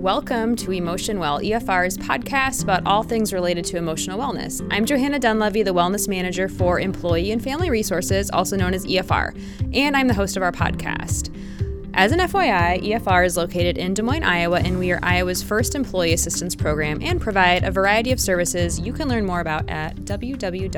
Welcome to Emotion Well, EFR's podcast about all things related to emotional wellness. I'm Johanna Dunlevy, the Wellness Manager for Employee and Family Resources, also known as EFR, and I'm the host of our podcast. As an FYI, EFR is located in Des Moines, Iowa, and we are Iowa's first employee assistance program and provide a variety of services you can learn more about at www.efr.org.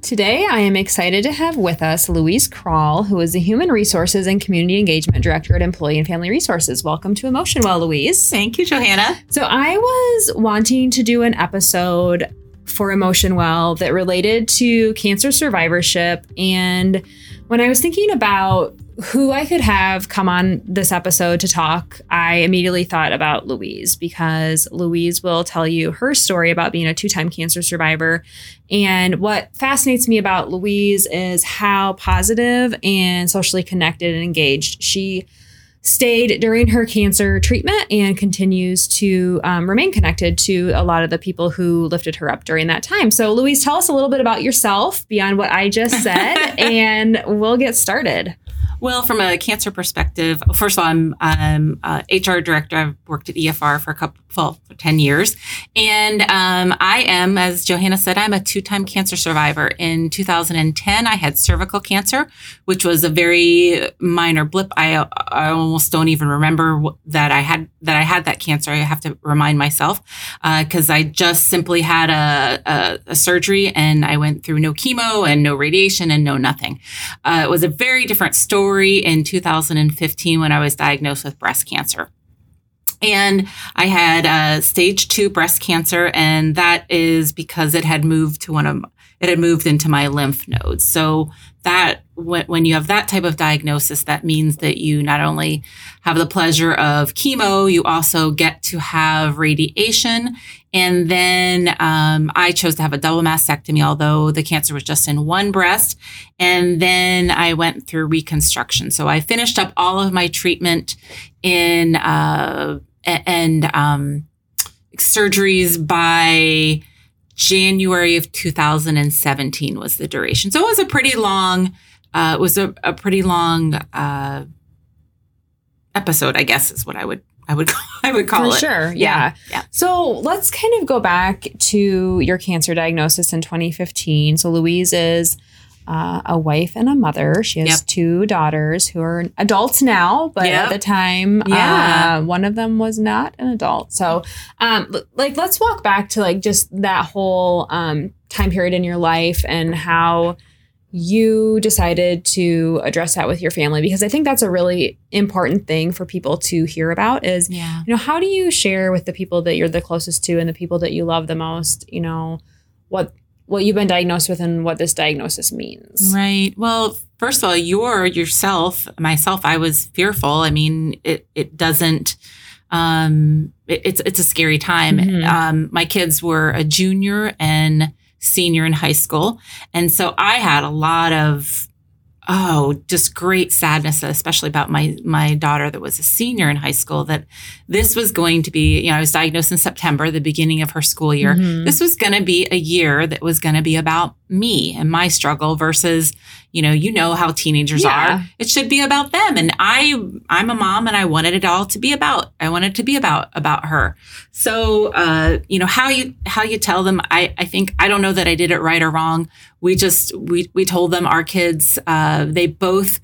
Today, I am excited to have with us Louise Kral, who is the Human Resources and Community Engagement Director at Employee and Family Resources. Welcome to Emotion Well, Louise. Thank you, Johanna. So, I was wanting to do an episode for Emotion Well that related to cancer survivorship. And when I was thinking about who I could have come on this episode to talk, I immediately thought about Louise because Louise will tell you her story about being a two time cancer survivor. And what fascinates me about Louise is how positive and socially connected and engaged she stayed during her cancer treatment and continues to um, remain connected to a lot of the people who lifted her up during that time. So, Louise, tell us a little bit about yourself beyond what I just said, and we'll get started. Well, from a cancer perspective, first of all, I'm, I'm uh, HR director. I've worked at EFR for a couple, well, for 10 years. And um, I am, as Johanna said, I'm a two time cancer survivor. In 2010, I had cervical cancer, which was a very minor blip. I, I almost don't even remember that I had that I had that cancer. I have to remind myself because uh, I just simply had a, a, a, surgery and I went through no chemo and no radiation and no nothing. Uh, it was a very different story story in 2015 when I was diagnosed with breast cancer. And I had uh, stage two breast cancer, and that is because it had moved to one of it had moved into my lymph nodes. So that when, you have that type of diagnosis, that means that you not only have the pleasure of chemo, you also get to have radiation. And then um, I chose to have a double mastectomy, although the cancer was just in one breast. And then I went through reconstruction. So I finished up all of my treatment in uh, and um, surgeries by January of 2017 was the duration. So it was a pretty long, uh, it was a, a pretty long uh, episode, I guess is what I would I would I would call For it. Sure. Yeah. yeah. So let's kind of go back to your cancer diagnosis in 2015. So Louise is uh, a wife and a mother. She has yep. two daughters who are adults now, but yep. at the time, yeah. Uh, one of them was not an adult. So, um, like, let's walk back to like just that whole um, time period in your life and how you decided to address that with your family because I think that's a really important thing for people to hear about is yeah. you know how do you share with the people that you're the closest to and the people that you love the most you know what what you've been diagnosed with and what this diagnosis means. Right. Well, first of all, you're yourself, myself, I was fearful. I mean, it it doesn't um it, it's it's a scary time. Mm-hmm. Um my kids were a junior and senior in high school. And so I had a lot of oh, just great sadness, especially about my my daughter that was a senior in high school. That this was going to be, you know, I was diagnosed in September, the beginning of her school year. Mm-hmm. This was going to be a year that was going to be about me and my struggle versus you know you know how teenagers yeah. are. It should be about them. And i i'm a mom and i wanted it all to be about i wanted to be about about her. So uh you know how you how you tell them i i think i don't know that i did it right or wrong. We just we we told them our kids uh they both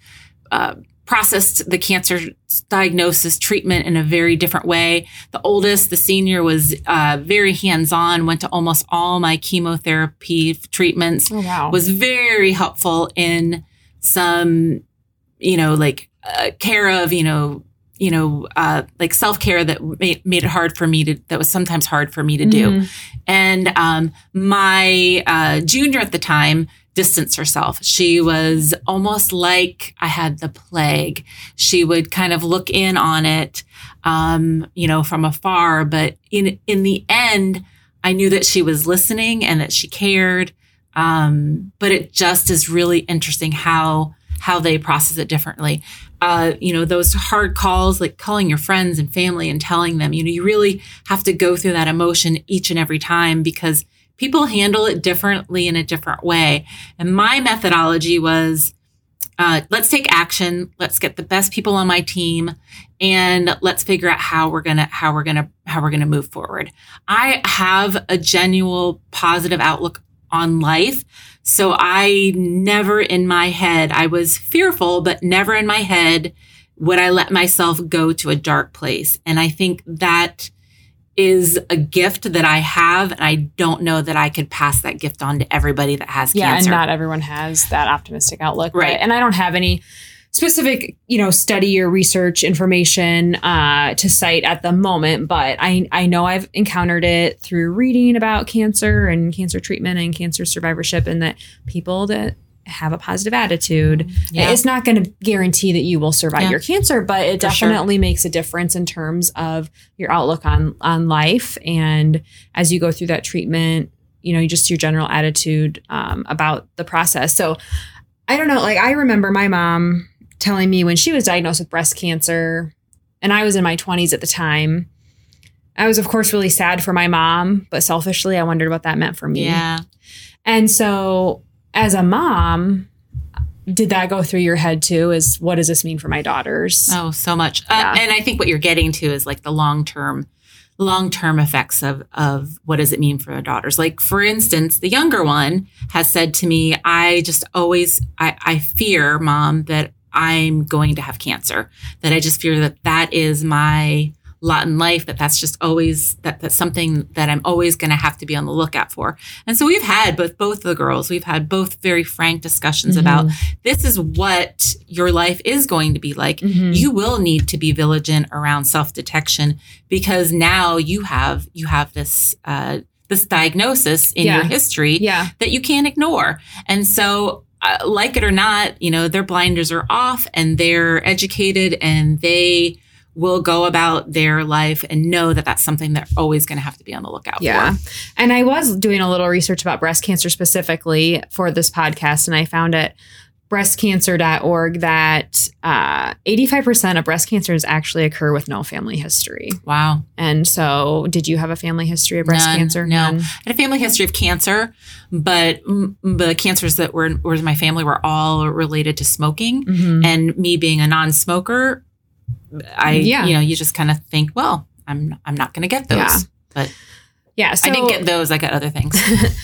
uh processed the cancer diagnosis treatment in a very different way. The oldest, the senior, was uh, very hands on, went to almost all my chemotherapy treatments, oh, wow. was very helpful in some, you know, like uh, care of, you know, you know, uh, like self care that made, made it hard for me to, that was sometimes hard for me to do. Mm-hmm. And um, my uh, junior at the time, distance herself. She was almost like I had the plague. She would kind of look in on it, um, you know, from afar. But in in the end, I knew that she was listening and that she cared. Um, but it just is really interesting how how they process it differently. Uh, you know, those hard calls, like calling your friends and family and telling them, you know, you really have to go through that emotion each and every time because people handle it differently in a different way. And my methodology was uh, let's take action. Let's get the best people on my team, and let's figure out how we're gonna how we're gonna how we're gonna move forward. I have a genuine positive outlook on life, so I never in my head I was fearful, but never in my head would I let myself go to a dark place. And I think that is a gift that I have, and I don't know that I could pass that gift on to everybody that has yeah, cancer. and not everyone has that optimistic outlook, Right. But, and I don't have any specific, you know, study or research information uh, to cite at the moment, but I I know I've encountered it through reading about cancer and cancer treatment and cancer survivorship, and that people that have a positive attitude. Yeah. It's not going to guarantee that you will survive Yeah. your cancer, but it For sure. definitely makes a difference in terms of your outlook on on life. And as you go through that treatment, you know, just your general attitude um, about the process. So I don't know. Like I remember my mom telling me when she was diagnosed with breast cancer, and I was in my twenties at the time. I was, of course, really sad for my mom, but selfishly, I wondered what that meant for me. yeah. And so, as a mom, did that go through your head too? Is what does this mean for my daughters? Oh, so much. Yeah. Uh, and I think what you're getting to is like the long term, long term effects of of what does it mean for our daughters. Like for instance, the younger one has said to me, "I just always I, I fear, mom, that I'm going to have cancer. That I just fear that that is my lot in life. That that's just always that that's something that I'm always going to have to be on the lookout for." And so we've had both both the girls, we've had both very frank discussions Mhm. about this is what your life is going to be like Mhm. you will need to be vigilant around self-detection because now you have you have this uh, this diagnosis in Yeah. your history yeah. that you can't ignore and so uh, like it or not you know their blinders are off and they're educated and they will go about their life and know that that's something they're always going to have to be on the lookout Yeah. for And I was doing a little research about breast cancer specifically for this podcast, and I found at breastcancer.org that uh, 85% of breast cancers actually occur with no family history. wow And so, did you have a family history of breast None, cancer? no. None. I had a family history of cancer, but the cancers that were, were in my family were all related to smoking. Mhm. And me being a non-smoker, I Yeah. you know you just kind of think, well, I'm I'm not going to get those. Yeah. But Yeah. So I didn't get those. I got other things.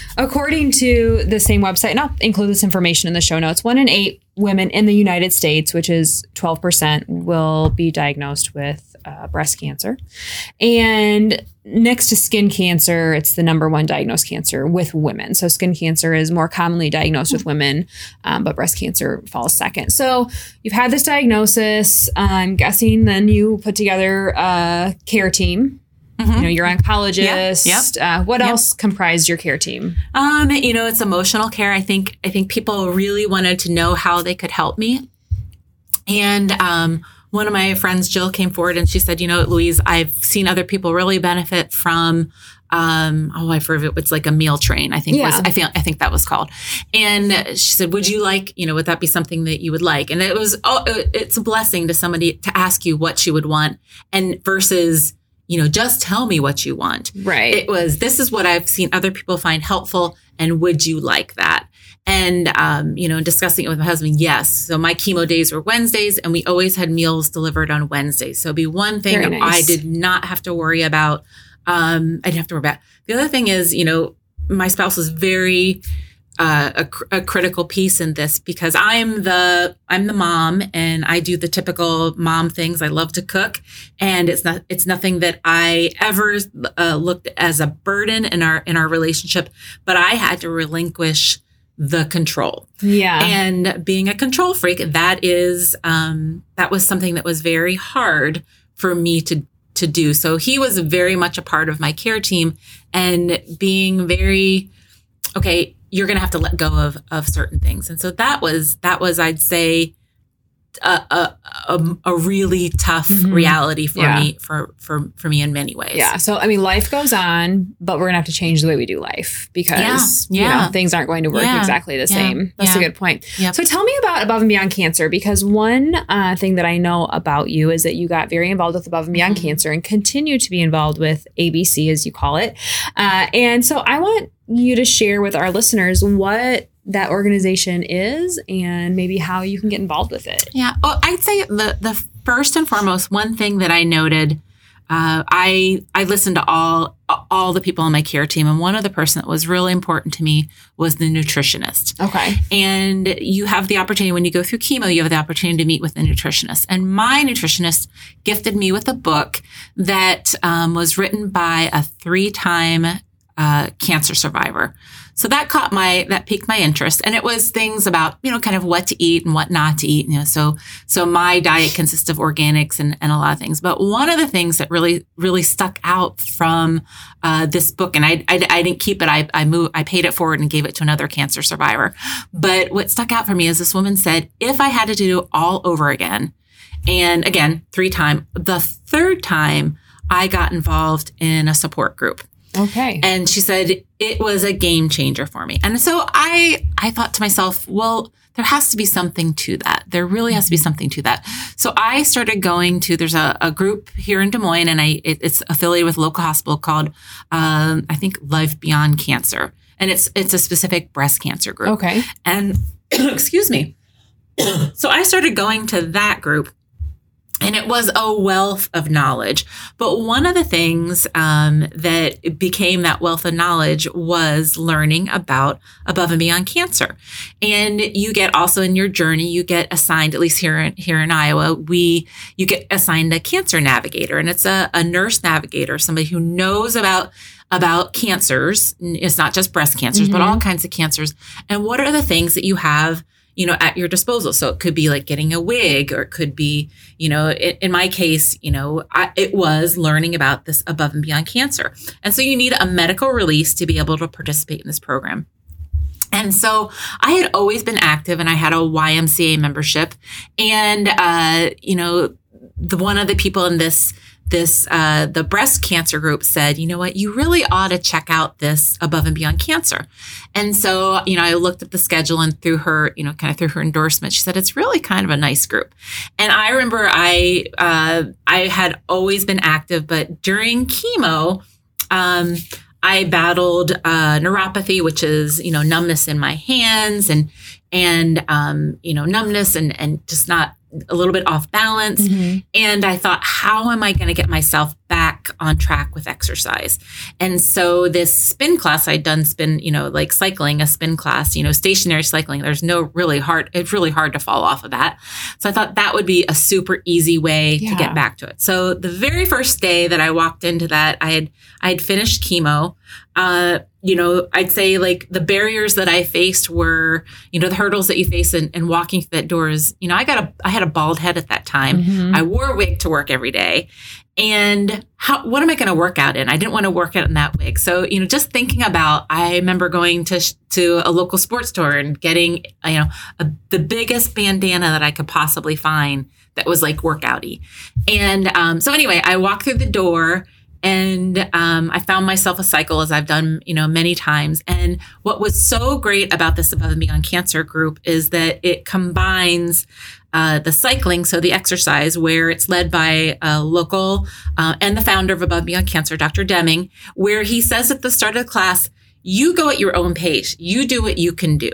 According to the same website, and I'll include this information in the show notes, one in eight women in the United States, which is 12%, will be diagnosed with uh, breast cancer. And next to skin cancer, it's the number one diagnosed cancer with women. So skin cancer is more commonly diagnosed with women, um, but breast cancer falls second. So you've had this diagnosis. I'm guessing then you put together a care team. Mhm. You know, your oncologist. Yep, Uh, what Yep. else comprised your care team? Um, you know, it's emotional care. I think I think people really wanted to know how they could help me. And um, one of my friends, Jill, came forward and she said, "You know, Louise, I've seen other people really benefit from." Um, oh, I forget. It's like a meal train. I think was. I feel. I think that was called. And she said, "Would you like? You know, would that be something that you would like?" And it was. Oh, it's a blessing to somebody to ask you what you would want, and versus. You know, just tell me what you want Right. it was this is what i've seen other people find helpful and would you like that and um, you know discussing it with my husband yes so my chemo days were wednesdays and we always had meals delivered on wednesdays so it'd be one thing nice. i did not have to worry about um, i didn't have to worry about the other thing is you know my spouse was very uh, a, a critical piece in this because I'm the I'm the mom and I do the typical mom things. I love to cook, and it's not it's nothing that I ever uh, looked as a burden in our in our relationship. But I had to relinquish the control. Yeah. and being a control freak that is um that was something that was very hard for me to to do. So he was very much a part of my care team and being very okay you're gonna have to let go of of certain things. And so that was that was i'd say a a, a, really tough Mhm. reality for Yeah. me for for for me in many ways yeah. So, I mean, life goes on, but we're going to have to change the way we do life because, Yeah, you yeah. know, things aren't going to work Yeah, exactly the same. That's a good point. Yep. So, tell me about Above and Beyond Cancer because one uh, thing that I know about you is that you got very involved with Above and Beyond Mhm. Cancer and continue to be involved with ABC, as you call it. Uh, and so, I want you to share with our listeners what that organization is and maybe how you can get involved with it. Yeah. Well, I'd say the the first and foremost one thing that I noted uh, I I listened to all all the people on my care team, and one of the person that was really important to me was the nutritionist. Okay. And you have the opportunity when you go through chemo, you have the opportunity to meet with a nutritionist. And my nutritionist gifted me with a book that um, was written by a three time uh, cancer survivor. So that caught my that piqued my interest, and it was things about you know kind of what to eat and what not to eat. You know, so so my diet consists of organics and, and a lot of things. But one of the things that really really stuck out from uh, this book, and I, I, I didn't keep it. I I moved I paid it forward and gave it to another cancer survivor. But what stuck out for me is this woman said, if I had to do it all over again, and again three time, the third time I got involved in a support group. Okay. And she said it was a game changer for me. And so I I thought to myself, well, there has to be something to that. There really has to be something to that. So I started going to there's a, a group here in Des Moines, and I it, it's affiliated with a local hospital called um, I think Life Beyond Cancer, and it's it's a specific breast cancer group. Okay. And excuse me. so I started going to that group and it was a wealth of knowledge. But one of the things um, that became that wealth of knowledge was learning about above and beyond cancer. And you get also in your journey, you get assigned, at least here in, here in Iowa, we you get assigned a cancer navigator, and it's a, a nurse navigator, somebody who knows about about cancers. It's not just breast cancers, mm-hmm. but all kinds of cancers. And what are the things that you have you know, at your disposal. So it could be like getting a wig, or it could be, you know, in, in my case, you know, I, it was learning about this above and beyond cancer. And so you need a medical release to be able to participate in this program. And so I had always been active and I had a YMCA membership. And, uh, you know, the one of the people in this this uh, the breast cancer group said, you know what, you really ought to check out this above and beyond cancer. And so, you know, I looked at the schedule and through her, you know, kind of through her endorsement, she said it's really kind of a nice group. And I remember I uh, I had always been active, but during chemo. Um, I battled uh, neuropathy, which is you know numbness in my hands and and um, you know numbness and and just not a little bit off balance. Mm-hmm. And I thought, how am I going to get myself back on track with exercise? And so this spin class, I'd done spin, you know, like cycling, a spin class, you know, stationary cycling. There's no really hard, it's really hard to fall off of that. So I thought that would be a super easy way yeah. to get back to it. So the very first day that I walked into that, I had, I had finished chemo. Uh, you know, I'd say like the barriers that I faced were, you know, the hurdles that you face in, in walking through that door is, you know, I got a, I had a bald head at that time. Mm-hmm. I wore a wig to work every day. And how, what am I going to work out in? I didn't want to work out in that wig. So, you know, just thinking about, I remember going to, to a local sports store and getting, you know, a, the biggest bandana that I could possibly find that was like workouty. And um, so anyway, I walked through the door and um, I found myself a cycle as I've done, you know, many times. And what was so great about this Above and Beyond Cancer group is that it combines uh, the cycling, so the exercise, where it's led by a local uh, and the founder of Above and Beyond Cancer, Dr. Deming, where he says at the start of the class, you go at your own pace. You do what you can do.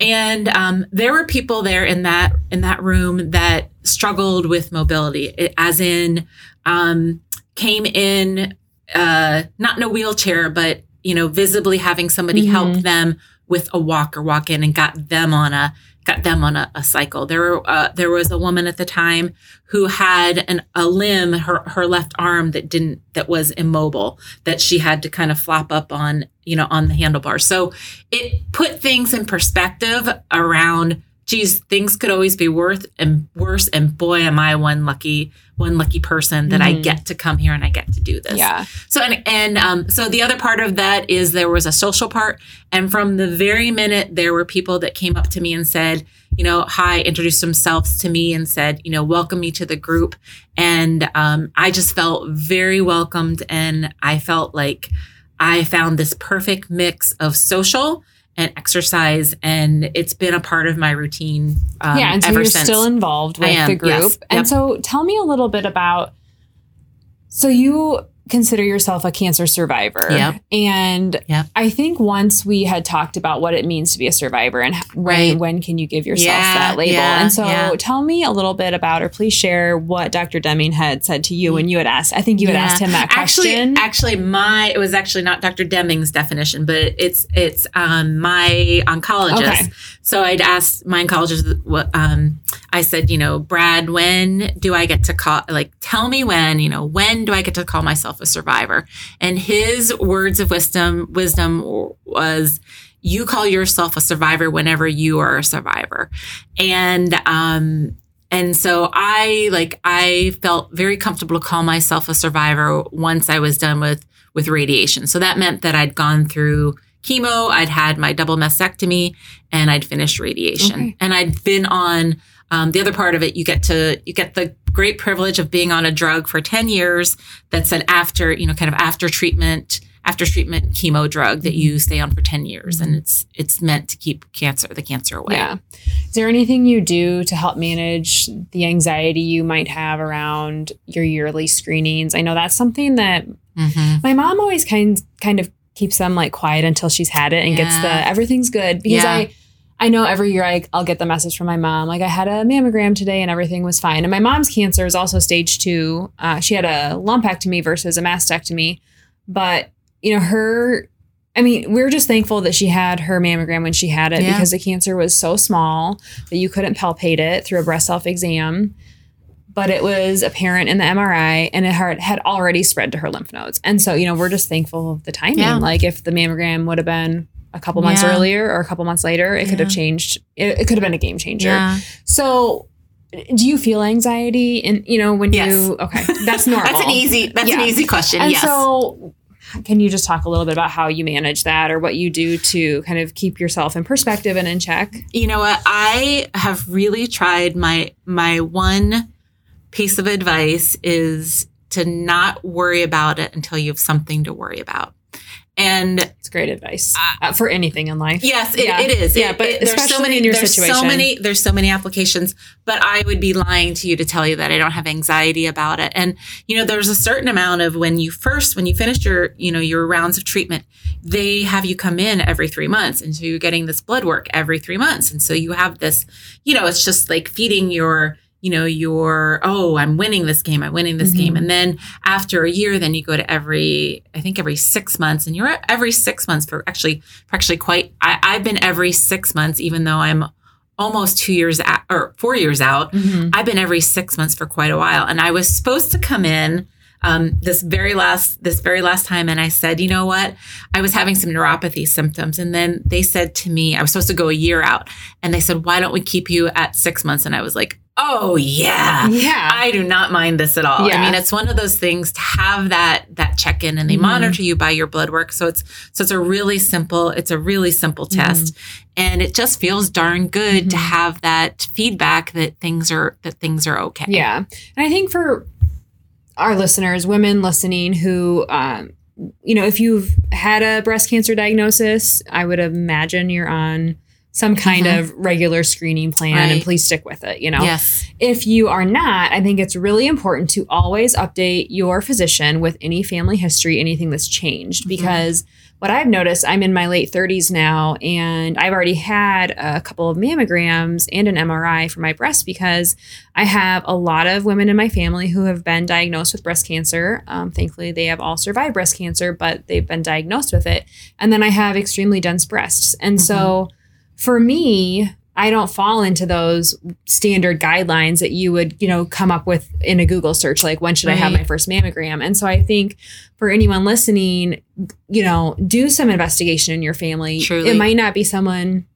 And um, there were people there in that in that room that struggled with mobility, as in um, came in uh, not in a wheelchair, but you know, visibly having somebody mm-hmm. help them with a walker walk in and got them on a got them on a, a cycle. There uh, there was a woman at the time who had an a limb, her her left arm that didn't that was immobile, that she had to kind of flop up on, you know, on the handlebar. So it put things in perspective around geez, things could always be worth and worse. And boy, am I one lucky, one lucky person that mm-hmm. I get to come here and I get to do this. Yeah. So and and um, so the other part of that is there was a social part, and from the very minute there were people that came up to me and said, you know, hi, introduced themselves to me and said, you know, welcome me to the group, and um, I just felt very welcomed, and I felt like I found this perfect mix of social and exercise and it's been a part of my routine um, yeah and so you're since. still involved with the group yes. and yep. so tell me a little bit about so you consider yourself a cancer survivor. Yep. And Yep. I think once we had talked about what it means to be a survivor and when, Right. when can you give yourself Yeah, that label. yeah, and so yeah. tell me a little bit about, or please share what Dr. Deming had said to you when you had asked, I think you had asked him that actually, question. Actually, my it was actually not Dr. Deming's definition, but it's it's um, my oncologist. Okay. So I'd asked my oncologist what um, I said, you know, Brad, when do I get to call? Like, tell me when, you know, when do I get to call myself a survivor? And his words of wisdom wisdom was. You call yourself a survivor whenever you are a survivor. And um, and so I like I felt very comfortable to call myself a survivor once I was done with with radiation. So that meant that I'd gone through chemo, I'd had my double mastectomy, and I'd finished radiation. Okay. And I'd been on um, the other part of it. You get to you get the great privilege of being on a drug for ten years. That's an after you know kind of after treatment after treatment chemo drug that you stay on for 10 years and it's it's meant to keep cancer the cancer away Yeah. Is there anything you do to help manage the anxiety you might have around your yearly screenings? I know that's something that Mhm. my mom always kind kind of keeps them like quiet until she's had it and gets the everything's good because Yeah. I I know every year I, I'll get the message from my mom like I had a mammogram today and everything was fine. And my mom's cancer is also stage two. Uh, she had a lumpectomy versus a mastectomy, but you know her. I mean, we are just thankful that she had her mammogram when she had it Yeah. because the cancer was so small that you couldn't palpate it through a breast self exam. But it was apparent in the MRI and it had had already spread to her lymph nodes. And so, you know, we're just thankful of the timing. Yeah. Like if the mammogram would have been a couple months Yeah. earlier or a couple months later, it could have changed. It, it could have been a game changer. yeah So, do you feel anxiety? And you know, when Yes. you okay, that's normal. That's an easy. That's an Yeah. easy question. And yes. so, can you just talk a little bit about how you manage that, or what you do to kind of keep yourself in perspective and in check? you know what? I have really tried my my one piece of advice is to not worry about it until you have something to worry about. And It's great advice uh, for anything in life. yes, it, Yeah. it is. Yeah, It- but it- there's so many. in your there's situation. so many. There's so many applications. But I would be lying to you to tell you that I don't have anxiety about it. And you know, there's a certain amount of when you first when you finish your you know your rounds of treatment, they have you come in every three months, and so you're getting this blood work every three months, and so you have this. You know, it's just like feeding your you know your oh i'm winning this game i'm winning this Mhm. game and then after a year then you go to every i think every six months and you're every six months for actually for actually quite I, i've been every six months even though i'm almost two years out or four years out Mhm. i've been every six months for quite a while and i was supposed to come in um, this very last this very last time and i said you know what i was having some neuropathy symptoms and then they said to me i was supposed to go a year out and they said why don't we keep you at six months and i was like oh yeah Yeah. I do not mind this at all. Yeah. I mean, it's one of those things to have that that check in, and they Mhm. monitor you by your blood work. So it's so it's a really simple it's a really simple Mm-hmm. test, and it just feels darn good to Mhm. have that feedback that things are that things are okay. Yeah. And I think for our listeners, women listening who, um, you know, if you've had a breast cancer diagnosis, I would imagine you're on some kind Mhm. of regular screening plan and please stick with it, you know. Yes. If you are not, I think it's really important to always update your physician with any family history, anything that's changed. Mhm. Because what I've noticed, I'm in my late 30s now, and I've already had a couple of mammograms and an MRI for my breast because I have a lot of women in my family who have been diagnosed with breast cancer. Um, thankfully, they have all survived breast cancer, but they've been diagnosed with it. And then I have extremely dense breasts. And so for me, I don't fall into those standard guidelines that you would, you know, come up with in a Google search, like when should I have my first mammogram? And so I think for anyone listening, you know, do some investigation in your family. Truly. It might not be someone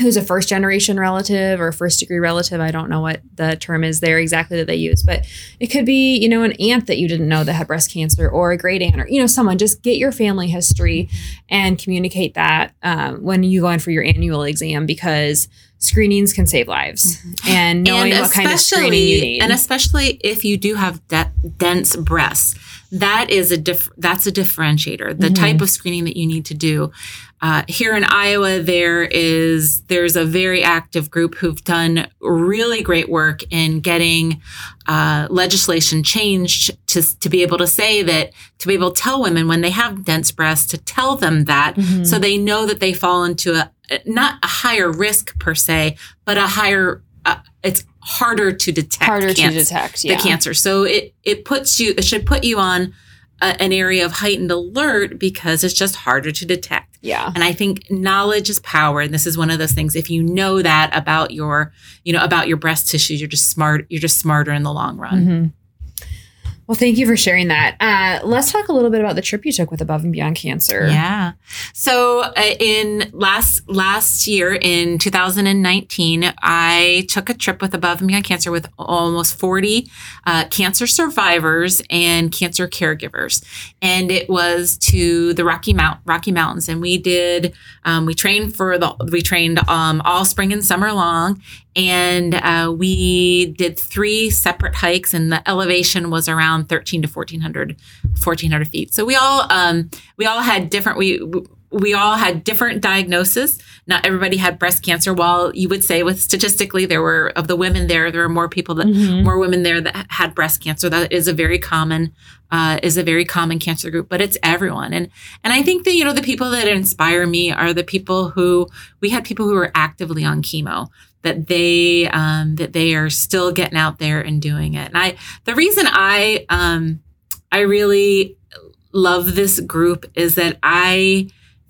who's a first generation relative or first degree relative. I don't know what the term is there exactly that they use, but it could be, you know, an aunt that you didn't know that had breast cancer or a great aunt or, you know, someone. Just get your family history and communicate that um, when you go in for your annual exam because screenings can save lives mm-hmm. and knowing what kind of screening you need. and especially if you do have de- dense breasts that is a diff- that's a differentiator the mm-hmm. type of screening that you need to do uh, here in iowa there is there's a very active group who've done really great work in getting uh, legislation changed to, to be able to say that to be able to tell women when they have dense breasts to tell them that mm-hmm. so they know that they fall into a not a higher risk per se but a higher uh, it's harder to detect harder cancer, to detect yeah. the cancer. So it it puts you it should put you on a, an area of heightened alert because it's just harder to detect. Yeah. And I think knowledge is power and this is one of those things if you know that about your you know about your breast tissue you're just smart you're just smarter in the long run. Mm-hmm. Well, thank you for sharing that. Uh, let's talk a little bit about the trip you took with Above and Beyond Cancer. Yeah. So uh, in last last year in 2019, I took a trip with Above and Beyond Cancer with almost 40 uh, cancer survivors and cancer caregivers, and it was to the Rocky Mount Rocky Mountains, and we did um, we trained for the we trained um, all spring and summer long, and uh, we did three separate hikes and the elevation was around 13 to 1400 1400 feet. So we all um, we all had different we we all had different diagnoses. Not everybody had breast cancer. While you would say with statistically there were of the women there there were more people that mm-hmm. more women there that had breast cancer. That is a very common uh, is a very common cancer group but it's everyone. And and i think that you know the people that inspire me are the people who we had people who were actively on chemo that they um, that they are still getting out there and doing it. And I the reason I um, I really love this group is that I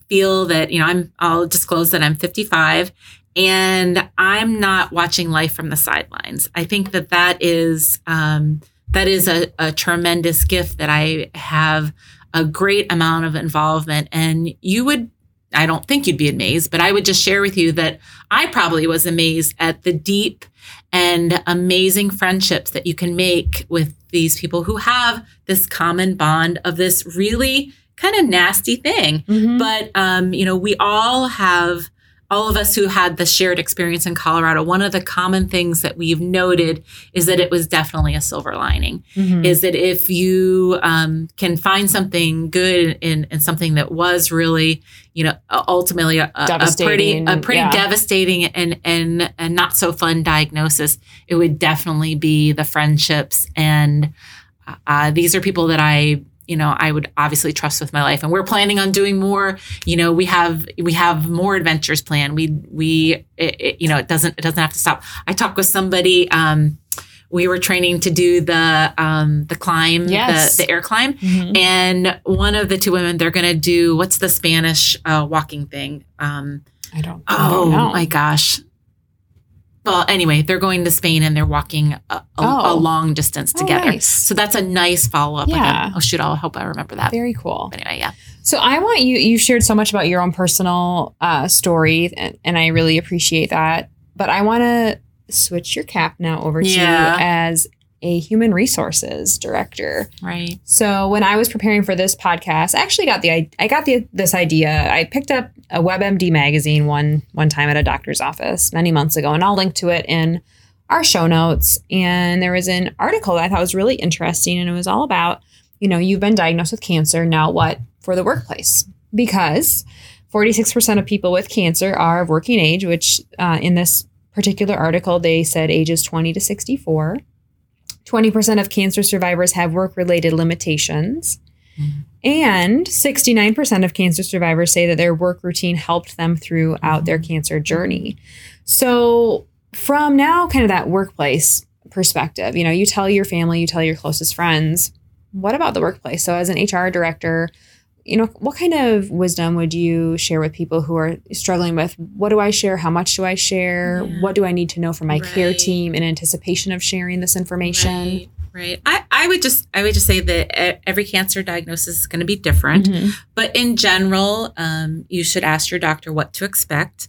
feel that you know I'm I'll disclose that I'm 55 and I'm not watching life from the sidelines. I think that that is um, that is a, a tremendous gift that I have a great amount of involvement and you would I don't think you'd be amazed, but I would just share with you that I probably was amazed at the deep and amazing friendships that you can make with these people who have this common bond of this really kind of nasty thing. Mm-hmm. But, um, you know, we all have all of us who had the shared experience in Colorado, one of the common things that we've noted is that it was definitely a silver lining. Mm-hmm. Is that if you um, can find something good in, in, something that was really, you know, ultimately a, a pretty, a pretty yeah. devastating and, and and not so fun diagnosis, it would definitely be the friendships and. Uh, these are people that I you know i would obviously trust with my life and we're planning on doing more you know we have we have more adventures planned we we it, it, you know it doesn't it doesn't have to stop i talked with somebody um we were training to do the um, the climb, yes. the, the air climb, mm-hmm. and one of the two women they're going to do what's the Spanish uh, walking thing? Um, I don't. I don't oh my gosh, well, anyway, they're going to Spain and they're walking a, a, oh. a long distance oh, together. Oh, nice. So that's a nice follow up. Yeah. Like, oh shoot, I'll hope I remember that. Very cool. But anyway, yeah. So I want you. You shared so much about your own personal uh, story, and, and I really appreciate that. But I want to switch your cap now over to yeah. as a human resources director. Right. So when I was preparing for this podcast, I actually got the I got the this idea. I picked up a WebMD magazine one one time at a doctor's office many months ago, and I'll link to it in our show notes. And there was an article that I thought was really interesting, and it was all about you know you've been diagnosed with cancer. Now what for the workplace? Because 46% of people with cancer are of working age, which uh, in this particular article they said ages 20 to 64. 20% of cancer survivors have work related limitations. Mm-hmm. And 69% of cancer survivors say that their work routine helped them throughout mm-hmm. their cancer journey. So, from now, kind of that workplace perspective, you know, you tell your family, you tell your closest friends, what about the workplace? So, as an HR director, you know, what kind of wisdom would you share with people who are struggling with what do I share? How much do I share? Yeah. What do I need to know from my right. care team in anticipation of sharing this information? Right. Right. I, I would just I would just say that every cancer diagnosis is going to be different, mm-hmm. but in general, um, you should ask your doctor what to expect.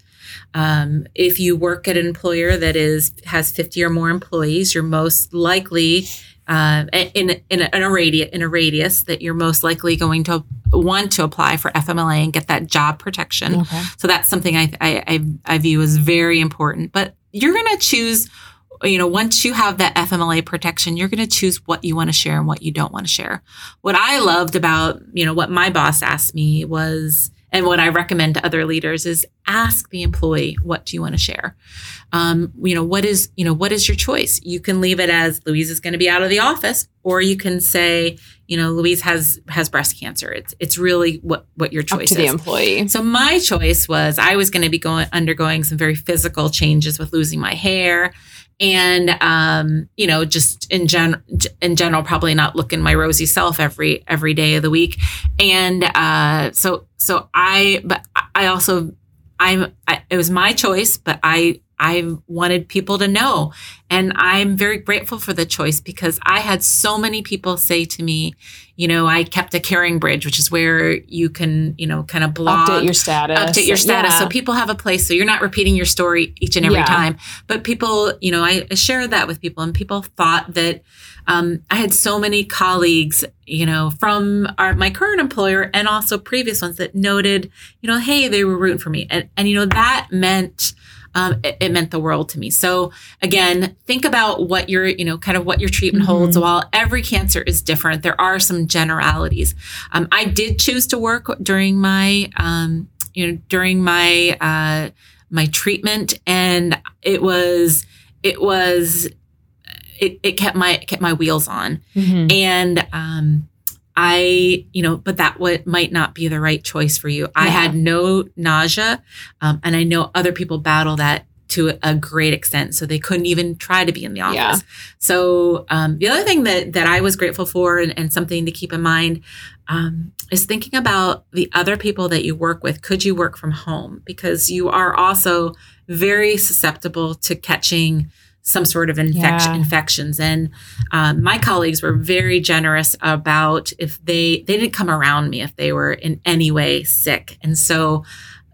Um, if you work at an employer that is has 50 or more employees, you're most likely uh, in, in, a, in, a, radius in a radius that you're most likely going to want to apply for FMLA and get that job protection. Okay. So that's something I, I, I view as very important. But you're going to choose you know, once you have that FMLA protection, you're going to choose what you want to share and what you don't want to share. What I loved about, you know, what my boss asked me was, and what I recommend to other leaders is ask the employee, what do you want to share? Um, you know, what is, you know, what is your choice? You can leave it as Louise is going to be out of the office, or you can say, you know, Louise has has breast cancer. It's it's really what what your choice Up to is. the employee. So my choice was I was going to be going undergoing some very physical changes with losing my hair and um, you know just in gen in general probably not looking my rosy self every every day of the week. And uh, so so I but I also I'm I, it was my choice but I I wanted people to know. And I'm very grateful for the choice because I had so many people say to me, you know, I kept a caring bridge, which is where you can, you know, kind of blog, update your status, update your status. Yeah. So people have a place. So you're not repeating your story each and every Yeah. time. But people, you know, I, I shared that with people, and people thought that um, I had so many colleagues, you know, from our, my current employer and also previous ones that noted, you know, hey, they were rooting for me, and and you know that meant. Um, it, it meant the world to me. So again, think about what your, you know, kind of what your treatment holds. While every cancer is different, there are some generalities. Um, I did choose to work during my, um, you know, during my uh, my treatment, and it was, it was, it, it kept my it kept my wheels on, Mhm. and um, I, you know, but that what might not be the right choice for you. I had no nausea, um, and I know other people battle that to a great extent, so they couldn't even try to be in the office. Yeah. So um, the other thing that that I was grateful for, and, and something to keep in mind, um, is thinking about the other people that you work with. Could you work from home? Because you are also very susceptible to catching some sort of infection Yeah. infections and um, my colleagues were very generous about if they they didn't come around me if they were in any way sick and so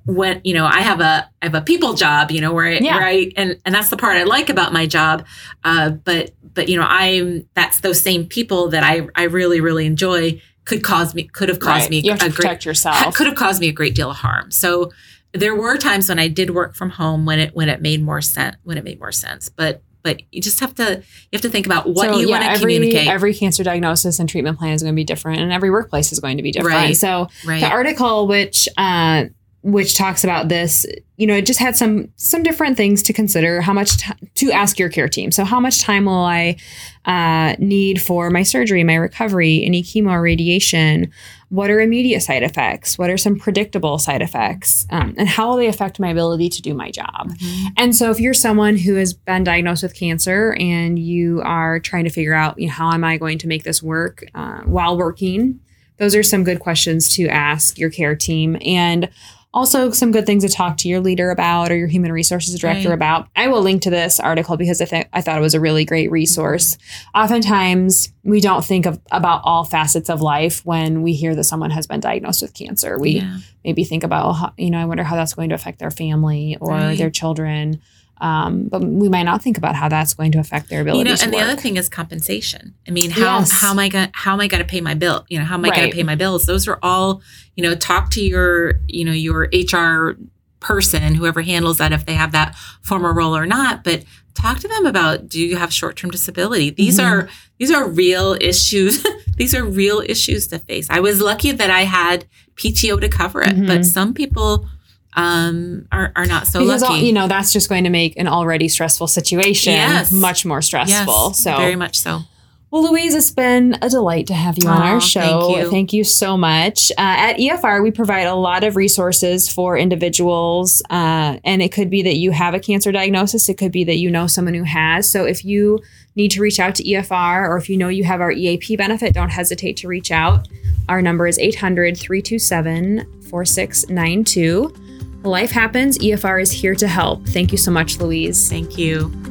when you know i have a i have a people job you know where I, Yeah. where I and and that's the part i like about my job uh, but but you know i'm that's those same people that i i really really enjoy could cause me could have caused Right. me You have to a great protect yourself. could have caused me a great deal of harm. So there were times when I did work from home when it when it made more sense when it made more sense. But but you just have to you have to think about what So, you yeah, want to communicate. Every cancer diagnosis and treatment plan is going to be different, and every workplace is going to be different. Right. So right. the article which uh, which talks about this you know it just had some some different things to consider how much t- to ask your care team. So how much time will i uh, need for my surgery my recovery any chemo or radiation? What are immediate side effects? What are some predictable side effects? Um, and how will they affect my ability to do my job? Mhm. and so, if you're someone who has been diagnosed with cancer and you are trying to figure out, you know, how am I going to make this work uh, while working, those are some good questions to ask your care team. And also some good things to talk to your leader about or your human resources director Right. about. I will link to this article because I, th- I thought it was a really great resource. Oftentimes, we don't think of about all facets of life when we hear that someone has been diagnosed with cancer. We Yeah. maybe think about, you know, I wonder how that's going to affect their family or Right. their children. Um, but we might not think about how that's going to affect their ability you know, to and the other thing is compensation. I mean, how Yes. how am I going how am I going to pay my bill? You know, how am I going to pay my bills? Those are all, you know, talk to your, you know, your HR person, whoever handles that, if they have that former role or not. But talk to them about do you have short term disability? These Mhm. are these are real issues. these are real issues to face. I was lucky that I had PTO to cover it, Mhm. but some people um, are are not so because all, lucky. you know that's just going to make an already stressful situation Yes. much more stressful. yes, so very much so. Well, Louise, it's been a delight to have you on our show. thank you. so much. Uh, at EFR, we provide a lot of resources for individuals, uh, and it could be that you have a cancer diagnosis. It could be that you know someone who has. So if you need to reach out to EFR or if you know you have our EAP benefit, don't hesitate to reach out. Our number is 800 327 4692. Life happens. EFR is here to help. Thank you so much, Louise. Thank you.